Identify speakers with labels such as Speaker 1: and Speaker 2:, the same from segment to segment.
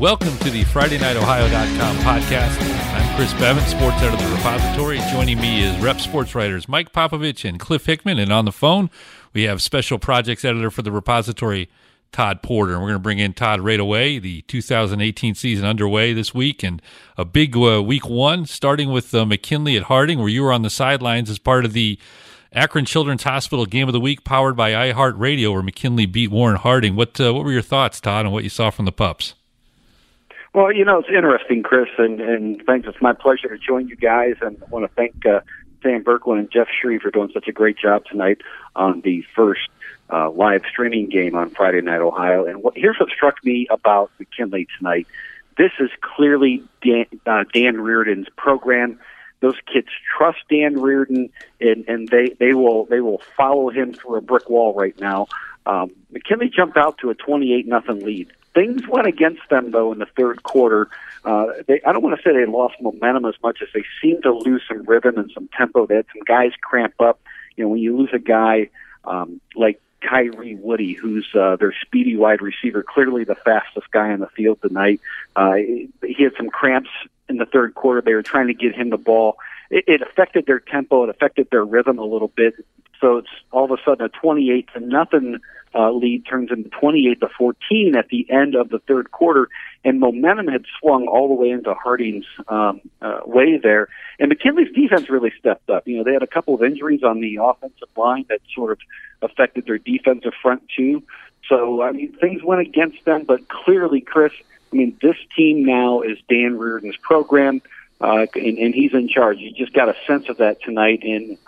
Speaker 1: Welcome to the FridayNightOhio.com podcast. I'm Chris Beaven, sports editor of the repository. Joining me is rep sports writers Mike Popovich and Cliff Hickman. And on the phone, we have special projects editor for the repository, Todd Porter. And we're going to bring in Todd right away. The 2018 season underway this week and a big uh, week one, starting with uh, McKinley at Harding, where you were on the sidelines as part of the Akron Children's Hospital Game of the Week, powered by iHeartRadio, where McKinley beat Warren Harding. What uh, what were your thoughts, Todd, on what you saw from the pups?
Speaker 2: Well, you know, it's interesting, Chris, and, and thanks. It's my pleasure to join you guys, and I want to thank uh, Sam Berkland and Jeff Shreve for doing such a great job tonight on the first uh, live streaming game on Friday Night Ohio. And what, here's what struck me about McKinley tonight. This is clearly Dan, uh, Dan Reardon's program. Those kids trust Dan Reardon, and, and they, they will they will follow him through a brick wall right now. Um, McKinley jumped out to a 28 nothing lead. Things went against them though in the third quarter. Uh, they, I don't want to say they lost momentum as much as they seemed to lose some rhythm and some tempo. They had some guys cramp up. You know, when you lose a guy um, like Kyrie Woody, who's uh, their speedy wide receiver, clearly the fastest guy on the field tonight. Uh, he had some cramps in the third quarter. They were trying to get him the ball. It, it affected their tempo. It affected their rhythm a little bit. So it's all of a sudden a 28 to nothing uh, lead turns into 28 to 14 at the end of the third quarter, and momentum had swung all the way into Harding's um, uh, way there. And McKinley's defense really stepped up. You know, they had a couple of injuries on the offensive line that sort of affected their defensive front too. So I mean, things went against them, but clearly, Chris. I mean, this team now is Dan Reardon's program, uh, and, and he's in charge. You just got a sense of that tonight. And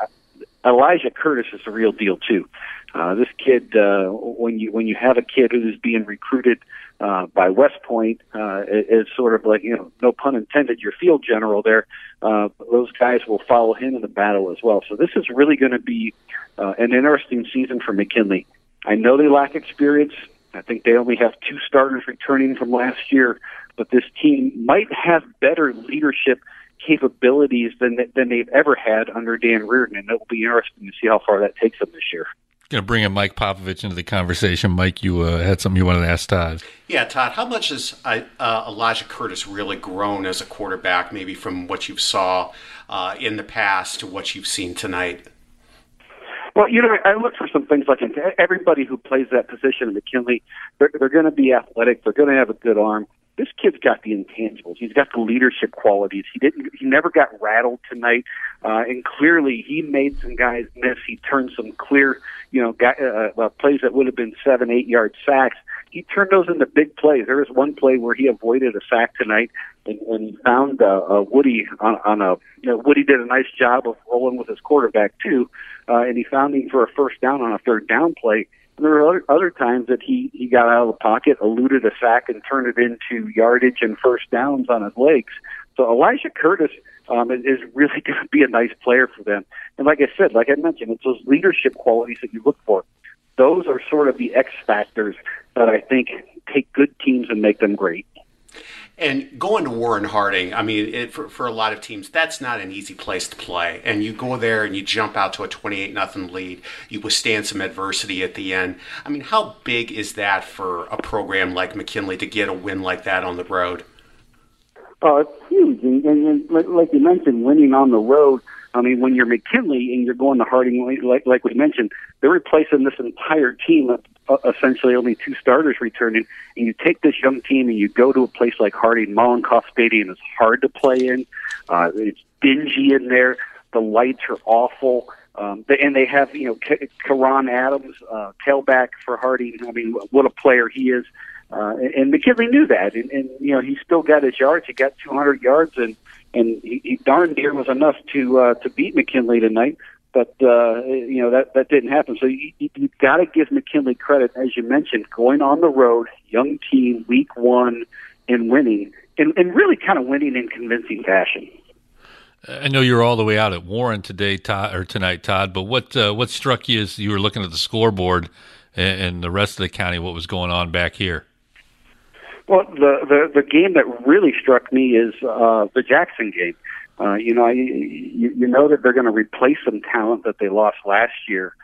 Speaker 2: Elijah Curtis is the real deal too. Uh, this kid, uh, when you when you have a kid who's being recruited uh, by West Point, uh, is sort of like you know, no pun intended, your field general there. Uh, those guys will follow him in the battle as well. So this is really going to be uh, an interesting season for McKinley. I know they lack experience. I think they only have two starters returning from last year, but this team might have better leadership capabilities than than they've ever had under Dan Reardon, and it will be interesting to see how far that takes them this year.
Speaker 1: Going to bring in Mike Popovich into the conversation. Mike, you uh, had something you wanted to ask Todd.
Speaker 3: Yeah, Todd, how much has uh, uh, Elijah Curtis really grown as a quarterback, maybe from what you saw uh, in the past to what you've seen tonight?
Speaker 2: Well, you know, I look for some things like everybody who plays that position in McKinley, they're, they're going to be athletic, they're going to have a good arm this kid's got the intangibles. He's got the leadership qualities. He didn't. He never got rattled tonight, uh, and clearly he made some guys miss. He turned some clear, you know, guy, uh, uh, plays that would have been seven, eight yard sacks. He turned those into big plays. There was one play where he avoided a sack tonight, and when he found uh, uh, Woody on, on a, you know, Woody did a nice job of rolling with his quarterback too, uh, and he found him for a first down on a third down play there were other, other times that he, he got out of the pocket, eluded a sack, and turned it into yardage and first downs on his legs. So Elijah Curtis um, is really going to be a nice player for them. And like I said, like I mentioned, it's those leadership qualities that you look for. Those are sort of the X factors that I think take good teams and make them great.
Speaker 3: And going to Warren Harding, I mean, it, for, for a lot of teams, that's not an easy place to play. And you go there and you jump out to a 28 nothing lead. You withstand some adversity at the end. I mean, how big is that for a program like McKinley to get a win like that on the road?
Speaker 2: Oh, it's huge. And, and, and like you mentioned, winning on the road – I mean, when you're McKinley and you're going to Harding, like like we mentioned, they're replacing this entire team uh, essentially only two starters returning, and you take this young team and you go to a place like Harding. Mollenkopf Stadium is hard to play in. Uh, it's dingy in there. The lights are awful. Um, and they have, you know, K- Karan Adams, uh, tailback for Harding. I mean, what a player he is. Uh, and, and McKinley knew that, and, and you know he still got his yards. He got 200 yards, and and he, he darn near was enough to uh, to beat McKinley tonight. But uh, you know that that didn't happen. So you, you, you've got to give McKinley credit, as you mentioned, going on the road, young team, week one. and winning, and, and really kind of winning in convincing fashion.
Speaker 1: I know you're all the way out at Warren today, Todd, or tonight, Todd. But what uh, what struck you as you were looking at the scoreboard and, and the rest of the county? What was going on back here?
Speaker 2: Well, the the, the game that really struck me is uh, the Jackson game. Uh, you know, I, you, you know that they're going to replace some talent that they lost last year,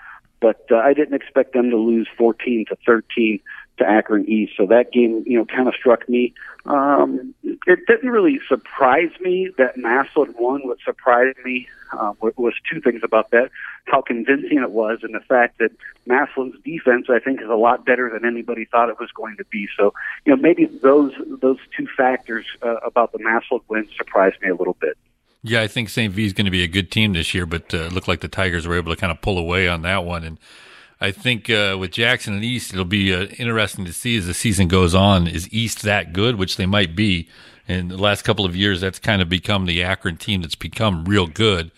Speaker 2: but uh, I didn't expect them to lose 14 to 13 to Akron East. So that game, you know, kind of struck me. Um, it didn't really surprise me that Massillon won. What surprised me um, was two things about that: how convincing it was, and the fact that Massillon's defense, I think, is a lot better than anybody thought it was going to be. So, you know, maybe those those two factors uh, about the Massillon win surprised me a little bit.
Speaker 1: Yeah, I think St. V is going to be a good team this year, but uh, looked like the Tigers were able to kind of pull away on that one. And I think uh, with Jackson and East, it'll be uh, interesting to see as the season goes on. Is East that good? Which they might be. In the last couple of years, that's kind of become the Akron team that's become real good.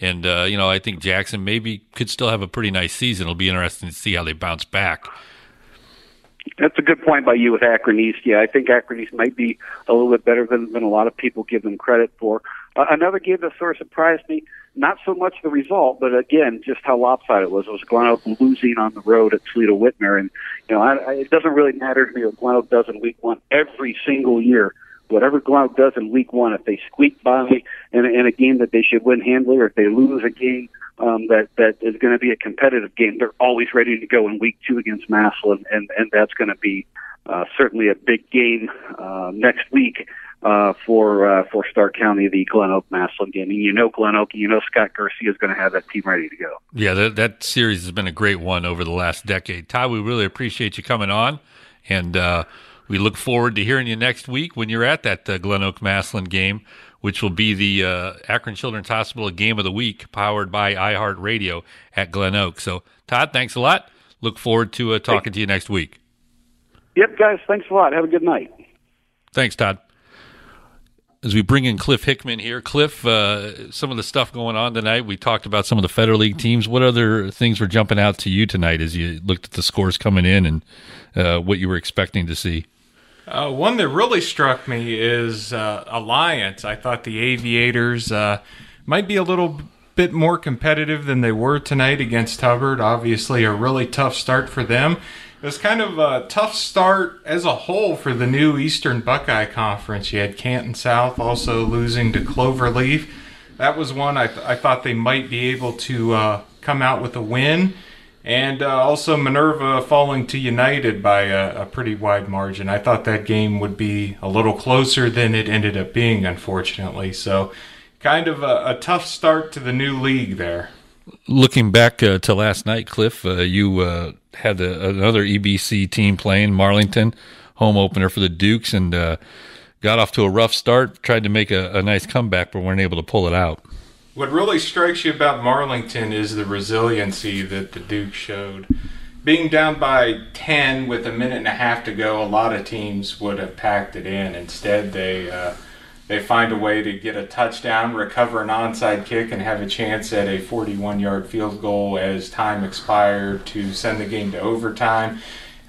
Speaker 1: And uh, you know, I think Jackson maybe could still have a pretty nice season. It'll be interesting to see how they bounce back.
Speaker 2: That's a good point by you with Akron East. Yeah, I think Akron East might be a little bit better than, than a lot of people give them credit for. Uh, another game that sort of surprised me, not so much the result, but again, just how lopsided it was. It was Glen losing on the road at Toledo Whitmer. And, you know, I, I, it doesn't really matter to me what Glen does in week one every single year. Whatever Oak does in week one, if they squeak by in, in a game that they should win handily, or if they lose a game um, that that is going to be a competitive game, they're always ready to go in week two against Massillon, and and that's going to be uh, certainly a big game uh, next week uh, for uh, for Stark County, the Glen Oak Massillon game. And you know Glen Oak, you know Scott Garcia is going to have that team ready to go.
Speaker 1: Yeah, that, that series has been a great one over the last decade. Ty, we really appreciate you coming on, and uh, we look forward to hearing you next week when you're at that uh, Glen Oak Massillon game, which will be the uh, Akron Children's Hospital Game of the Week, powered by iHeartRadio at Glen Oak. So, Todd, thanks a lot. Look forward to uh, talking to you next week.
Speaker 2: Yep, guys, thanks a lot. Have a good night.
Speaker 1: Thanks, Todd as we bring in Cliff Hickman here. Cliff, uh, some of the stuff going on tonight. We talked about some of the Federal League teams. What other things were jumping out to you tonight as you looked at the scores coming in and uh, what you were expecting to see?
Speaker 4: Uh, one that really struck me is uh, Alliance. I thought the Aviators uh, might be a little bit more competitive than they were tonight against Hubbard. Obviously, a really tough start for them it was kind of a tough start as a whole for the new Eastern Buckeye Conference. You had Canton South also losing to Cloverleaf. That was one I, th- I thought they might be able to uh, come out with a win. And uh, also Minerva falling to United by a, a, pretty wide margin. I thought that game would be a little closer than it ended up being, unfortunately. So, kind of a, a tough start to the new league there.
Speaker 1: Looking back uh, to last night, Cliff, uh, you uh, had another EBC team playing Marlington, home opener for the Dukes, and uh, got off to a rough start. Tried to make a nice comeback, but weren't able to pull it out.
Speaker 4: What really strikes you about Marlington is the resiliency that the Duke showed. Being down by 10 with a minute and a half to go, a lot of teams would have packed it in. Instead, they uh, they find a way to get a touchdown, recover an onside kick, and have a chance at a 41 yard field goal as time expired to send the game to overtime.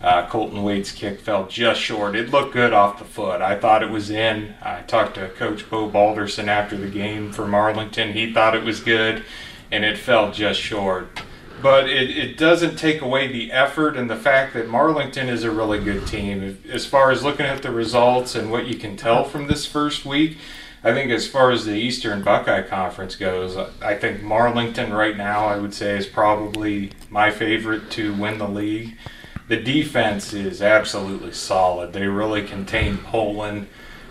Speaker 4: Uh, Colton Wade's kick fell just short. It looked good off the foot. I thought it was in. I talked to Coach Bo Balderson after the game for Marlington. He thought it was good, and it fell just short but it, it doesn't take away the effort and the fact that Marlington is a really good team. As far as looking at the results and what you can tell from this first week, I think as far as the Eastern Buckeye Conference goes, I think Marlington right now, I would say, is probably my favorite to win the league. The defense is absolutely solid. They really contain Poland,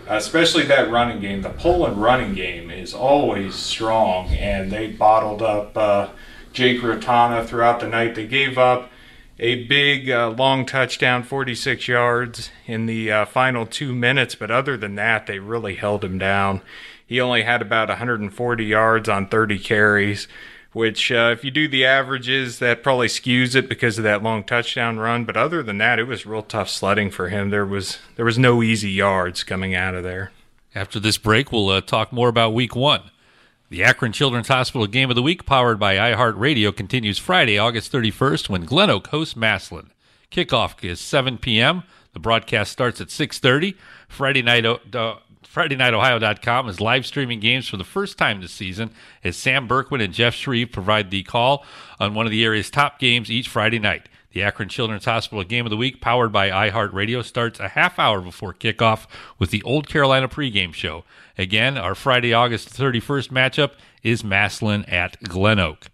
Speaker 4: especially that running game. The Poland running game is always strong, and they bottled up. Uh, Jake Rotana throughout the night. They gave up a big uh, long touchdown, 46 yards in the uh, final two minutes, but other than that, they really held him down. He only had about 140 yards on 30 carries, which, uh, if you do the averages, that probably skews it because of that long touchdown run. But other than that, it was real tough sledding for him. There was there was no easy yards coming out of there.
Speaker 1: After this break, we'll uh, talk more about Week One. The Akron Children's Hospital Game of the Week, powered by iHeartRadio, continues Friday, August 31st, when Glen Oak hosts Massillon. Kickoff is 7 p.m. The broadcast starts at 6:30. Friday night uh, FridayNightOhio.com is live streaming games for the first time this season as Sam Berkman and Jeff Shreve provide the call on one of the area's top games each Friday night. The Akron Children's Hospital Game of the Week, powered by iHeartRadio, starts a half hour before kickoff with the Old Carolina pregame show. Again, our Friday, August 31st matchup is Massillon at Glen Oak.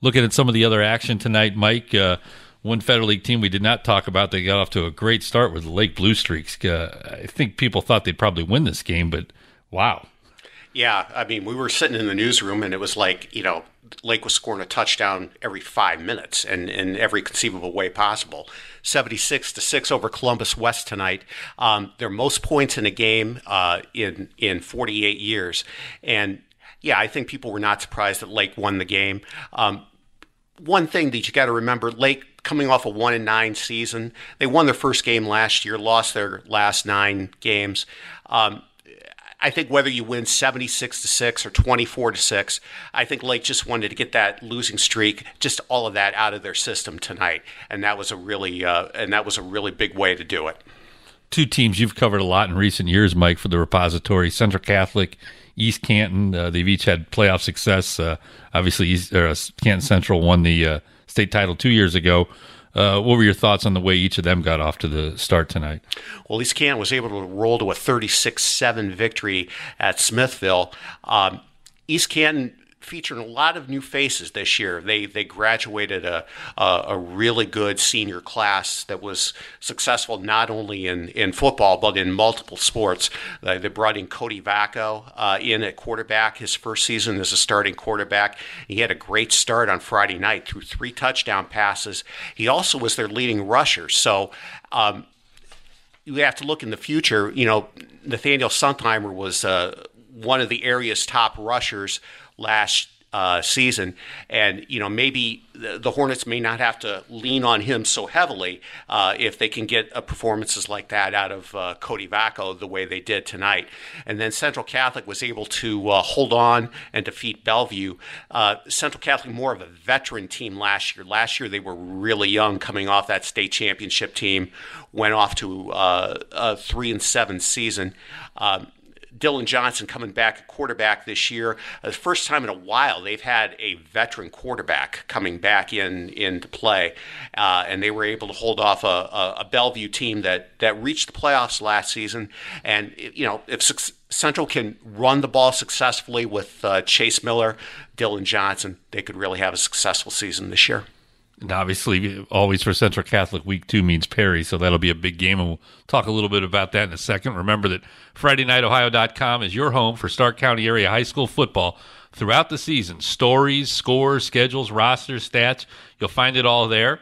Speaker 1: Looking at some of the other action tonight, Mike, uh, one Federal League team we did not talk about, they got off to a great start with Lake Blue Streaks. Uh, I think people thought they'd probably win this game, but wow.
Speaker 3: Yeah, I mean, we were sitting in the newsroom and it was like, you know, Lake was scoring a touchdown every five minutes and in every conceivable way possible. 76 to 6 over Columbus West tonight. Um, their most points in a game uh, in, in 48 years. And yeah, I think people were not surprised that Lake won the game. Um, one thing that you got to remember Lake coming off a 1 and 9 season, they won their first game last year, lost their last nine games. Um, I think whether you win 76 to 6 or 24 to 6, I think Lake just wanted to get that losing streak, just all of that out of their system tonight, and that was a really uh, and that was a really big way to do it.
Speaker 1: Two teams you've covered a lot in recent years, Mike, for the repository: Central Catholic, East Canton. Uh, they've each had playoff success. Uh, obviously, East, Canton Central won the uh, state title two years ago. Uh, what were your thoughts on the way each of them got off to the start tonight?
Speaker 3: Well, East Canton was able to roll to a 36 7 victory at Smithville. Um, East Canton featuring a lot of new faces this year. They they graduated a, a, a really good senior class that was successful not only in, in football but in multiple sports. Uh, they brought in Cody Vacco uh, in at quarterback his first season as a starting quarterback. He had a great start on Friday night through three touchdown passes. He also was their leading rusher. So. Um, you have to look in the future. You know, Nathaniel Suntheimer was uh, one of the area's top rushers last uh, season, and you know maybe the, Hornets may not have to lean on him so heavily uh, if they can get uh, performances like that out of uh, Cody Vacco the way they did tonight. And then Central Catholic was able to uh, hold on and defeat Bellevue. Uh, Central Catholic more of a veteran team last year. Last year they were really young, coming off that state championship team, went off to a three and seven season. Um, Dylan Johnson coming back at quarterback this year. Uh, first time in a while they've had a veteran quarterback coming back in into play, uh, and they were able to hold off a, a, a, Bellevue team that that reached the playoffs last season. And you know if Central can run the ball successfully with uh, Chase Miller, Dylan Johnson, they could really have a successful season this year.
Speaker 1: And obviously, always for Central Catholic, week two means Perry, so that'll be a big game, and we'll talk a little bit about that in a second. Remember that FridayNightOhio.com is your home for Stark County area high school football throughout the season. Stories, scores, schedules, rosters, stats, you'll find it all there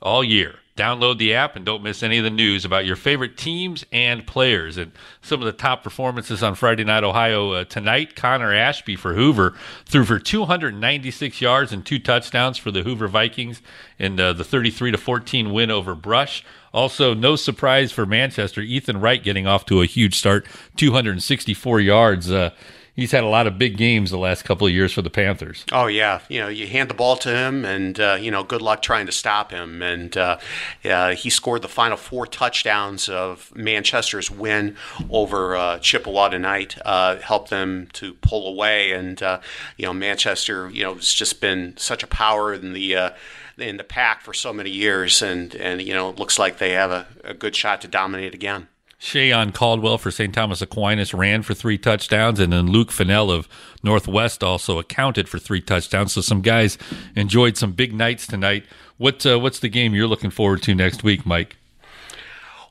Speaker 1: all year. Download the app and don't miss any of the news about your favorite teams and players. And some of the top performances on Friday Night Ohio uh, tonight Connor Ashby for Hoover threw for 296 yards and two touchdowns for the Hoover Vikings in uh, the 33 to 14 win over Brush. Also, no surprise for Manchester, Ethan Wright getting off to a huge start, 264 yards. Uh, he's had a lot of big games the last couple of years for the Panthers.
Speaker 3: Oh yeah, you know you hand the ball to him, and uh, you know good luck trying to stop him. And uh, uh, he scored the final four touchdowns of Manchester's win over uh, Chippewa tonight, uh, helped them to pull away. And uh, you know Manchester, you know, has just been such a power in the in the PAC for so many years, and and you know it looks like they have a, a good shot to dominate again.
Speaker 1: Shayon Caldwell for St. Thomas Aquinas ran for three touchdowns, and then Luke Fennell of Northwest also accounted for three touchdowns. So some guys enjoyed some big nights tonight. What uh, what's the game you're looking forward to next week, Mike?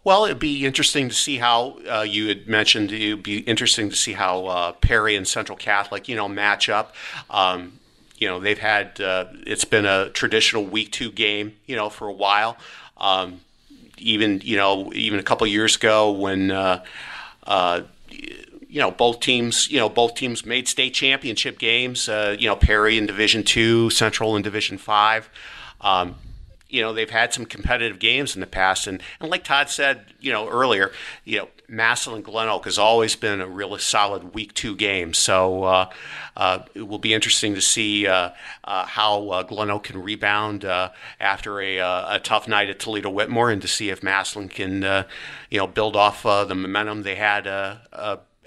Speaker 3: Well, it'd be interesting to see how uh, you had mentioned. It'd be interesting to see how uh, Perry and Central Catholic, you know, match up. Um, you know, they've had uh, it's been a traditional week two game, you know, for a while. Um, even you know even a couple years ago when uh, uh, you know both teams you know both teams made state championship games. Uh, you know Perry in Division two, Central in Division five. Um, you know they've had some competitive games in the past, and, and like Todd said, you know earlier, you know Massillon Glen Oak has always been a really solid week two game. So uh, uh, it will be interesting to see uh, uh how uh, Glen Oak can rebound uh, after a, a, tough night at Toledo Whitmer, and to see if Massillon can you know build off the momentum they had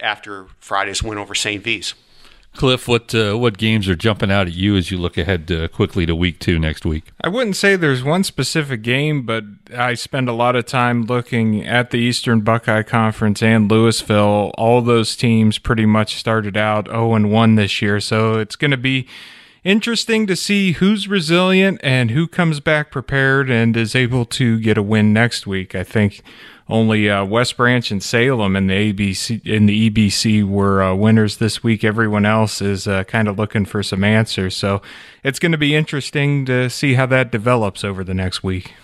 Speaker 3: after Friday's win over St. V's.
Speaker 1: Cliff, what uh, what games are jumping out at you as you look ahead to, quickly to week two next week?
Speaker 4: I wouldn't say there's one specific game, but I spend a lot of time looking at the Eastern Buckeye Conference and Louisville. All those teams pretty much started out 0 and 1 this year, so it's going to be interesting to see who's resilient and who comes back prepared and is able to get a win next week. I think only uh, West Branch and Salem in the ABC in the EBC were uh, winners this week. Everyone else is uh, kind of looking for some answers. So it's going to be interesting to see how that develops over the next week.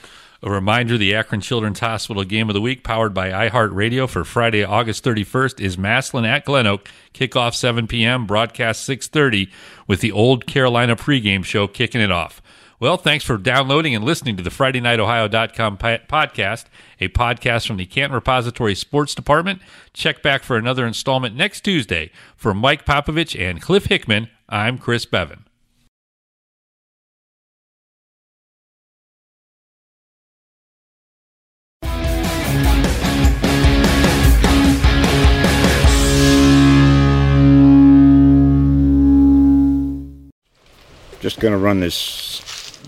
Speaker 1: A reminder the Akron Children's Hospital Game of the Week, powered by iHeartRadio for Friday, August 31st, is Massillon at Glen Oak. Kickoff 7 p.m., broadcast 6.30, with the Old Carolina pregame show kicking it off. Well, thanks for downloading and listening to the FridayNightOhio.com podcast, a podcast from the Canton Repository Sports Department. Check back for another installment next Tuesday. For Mike Popovich and Cliff Hickman, I'm Chris Beaven.
Speaker 5: Just going to run this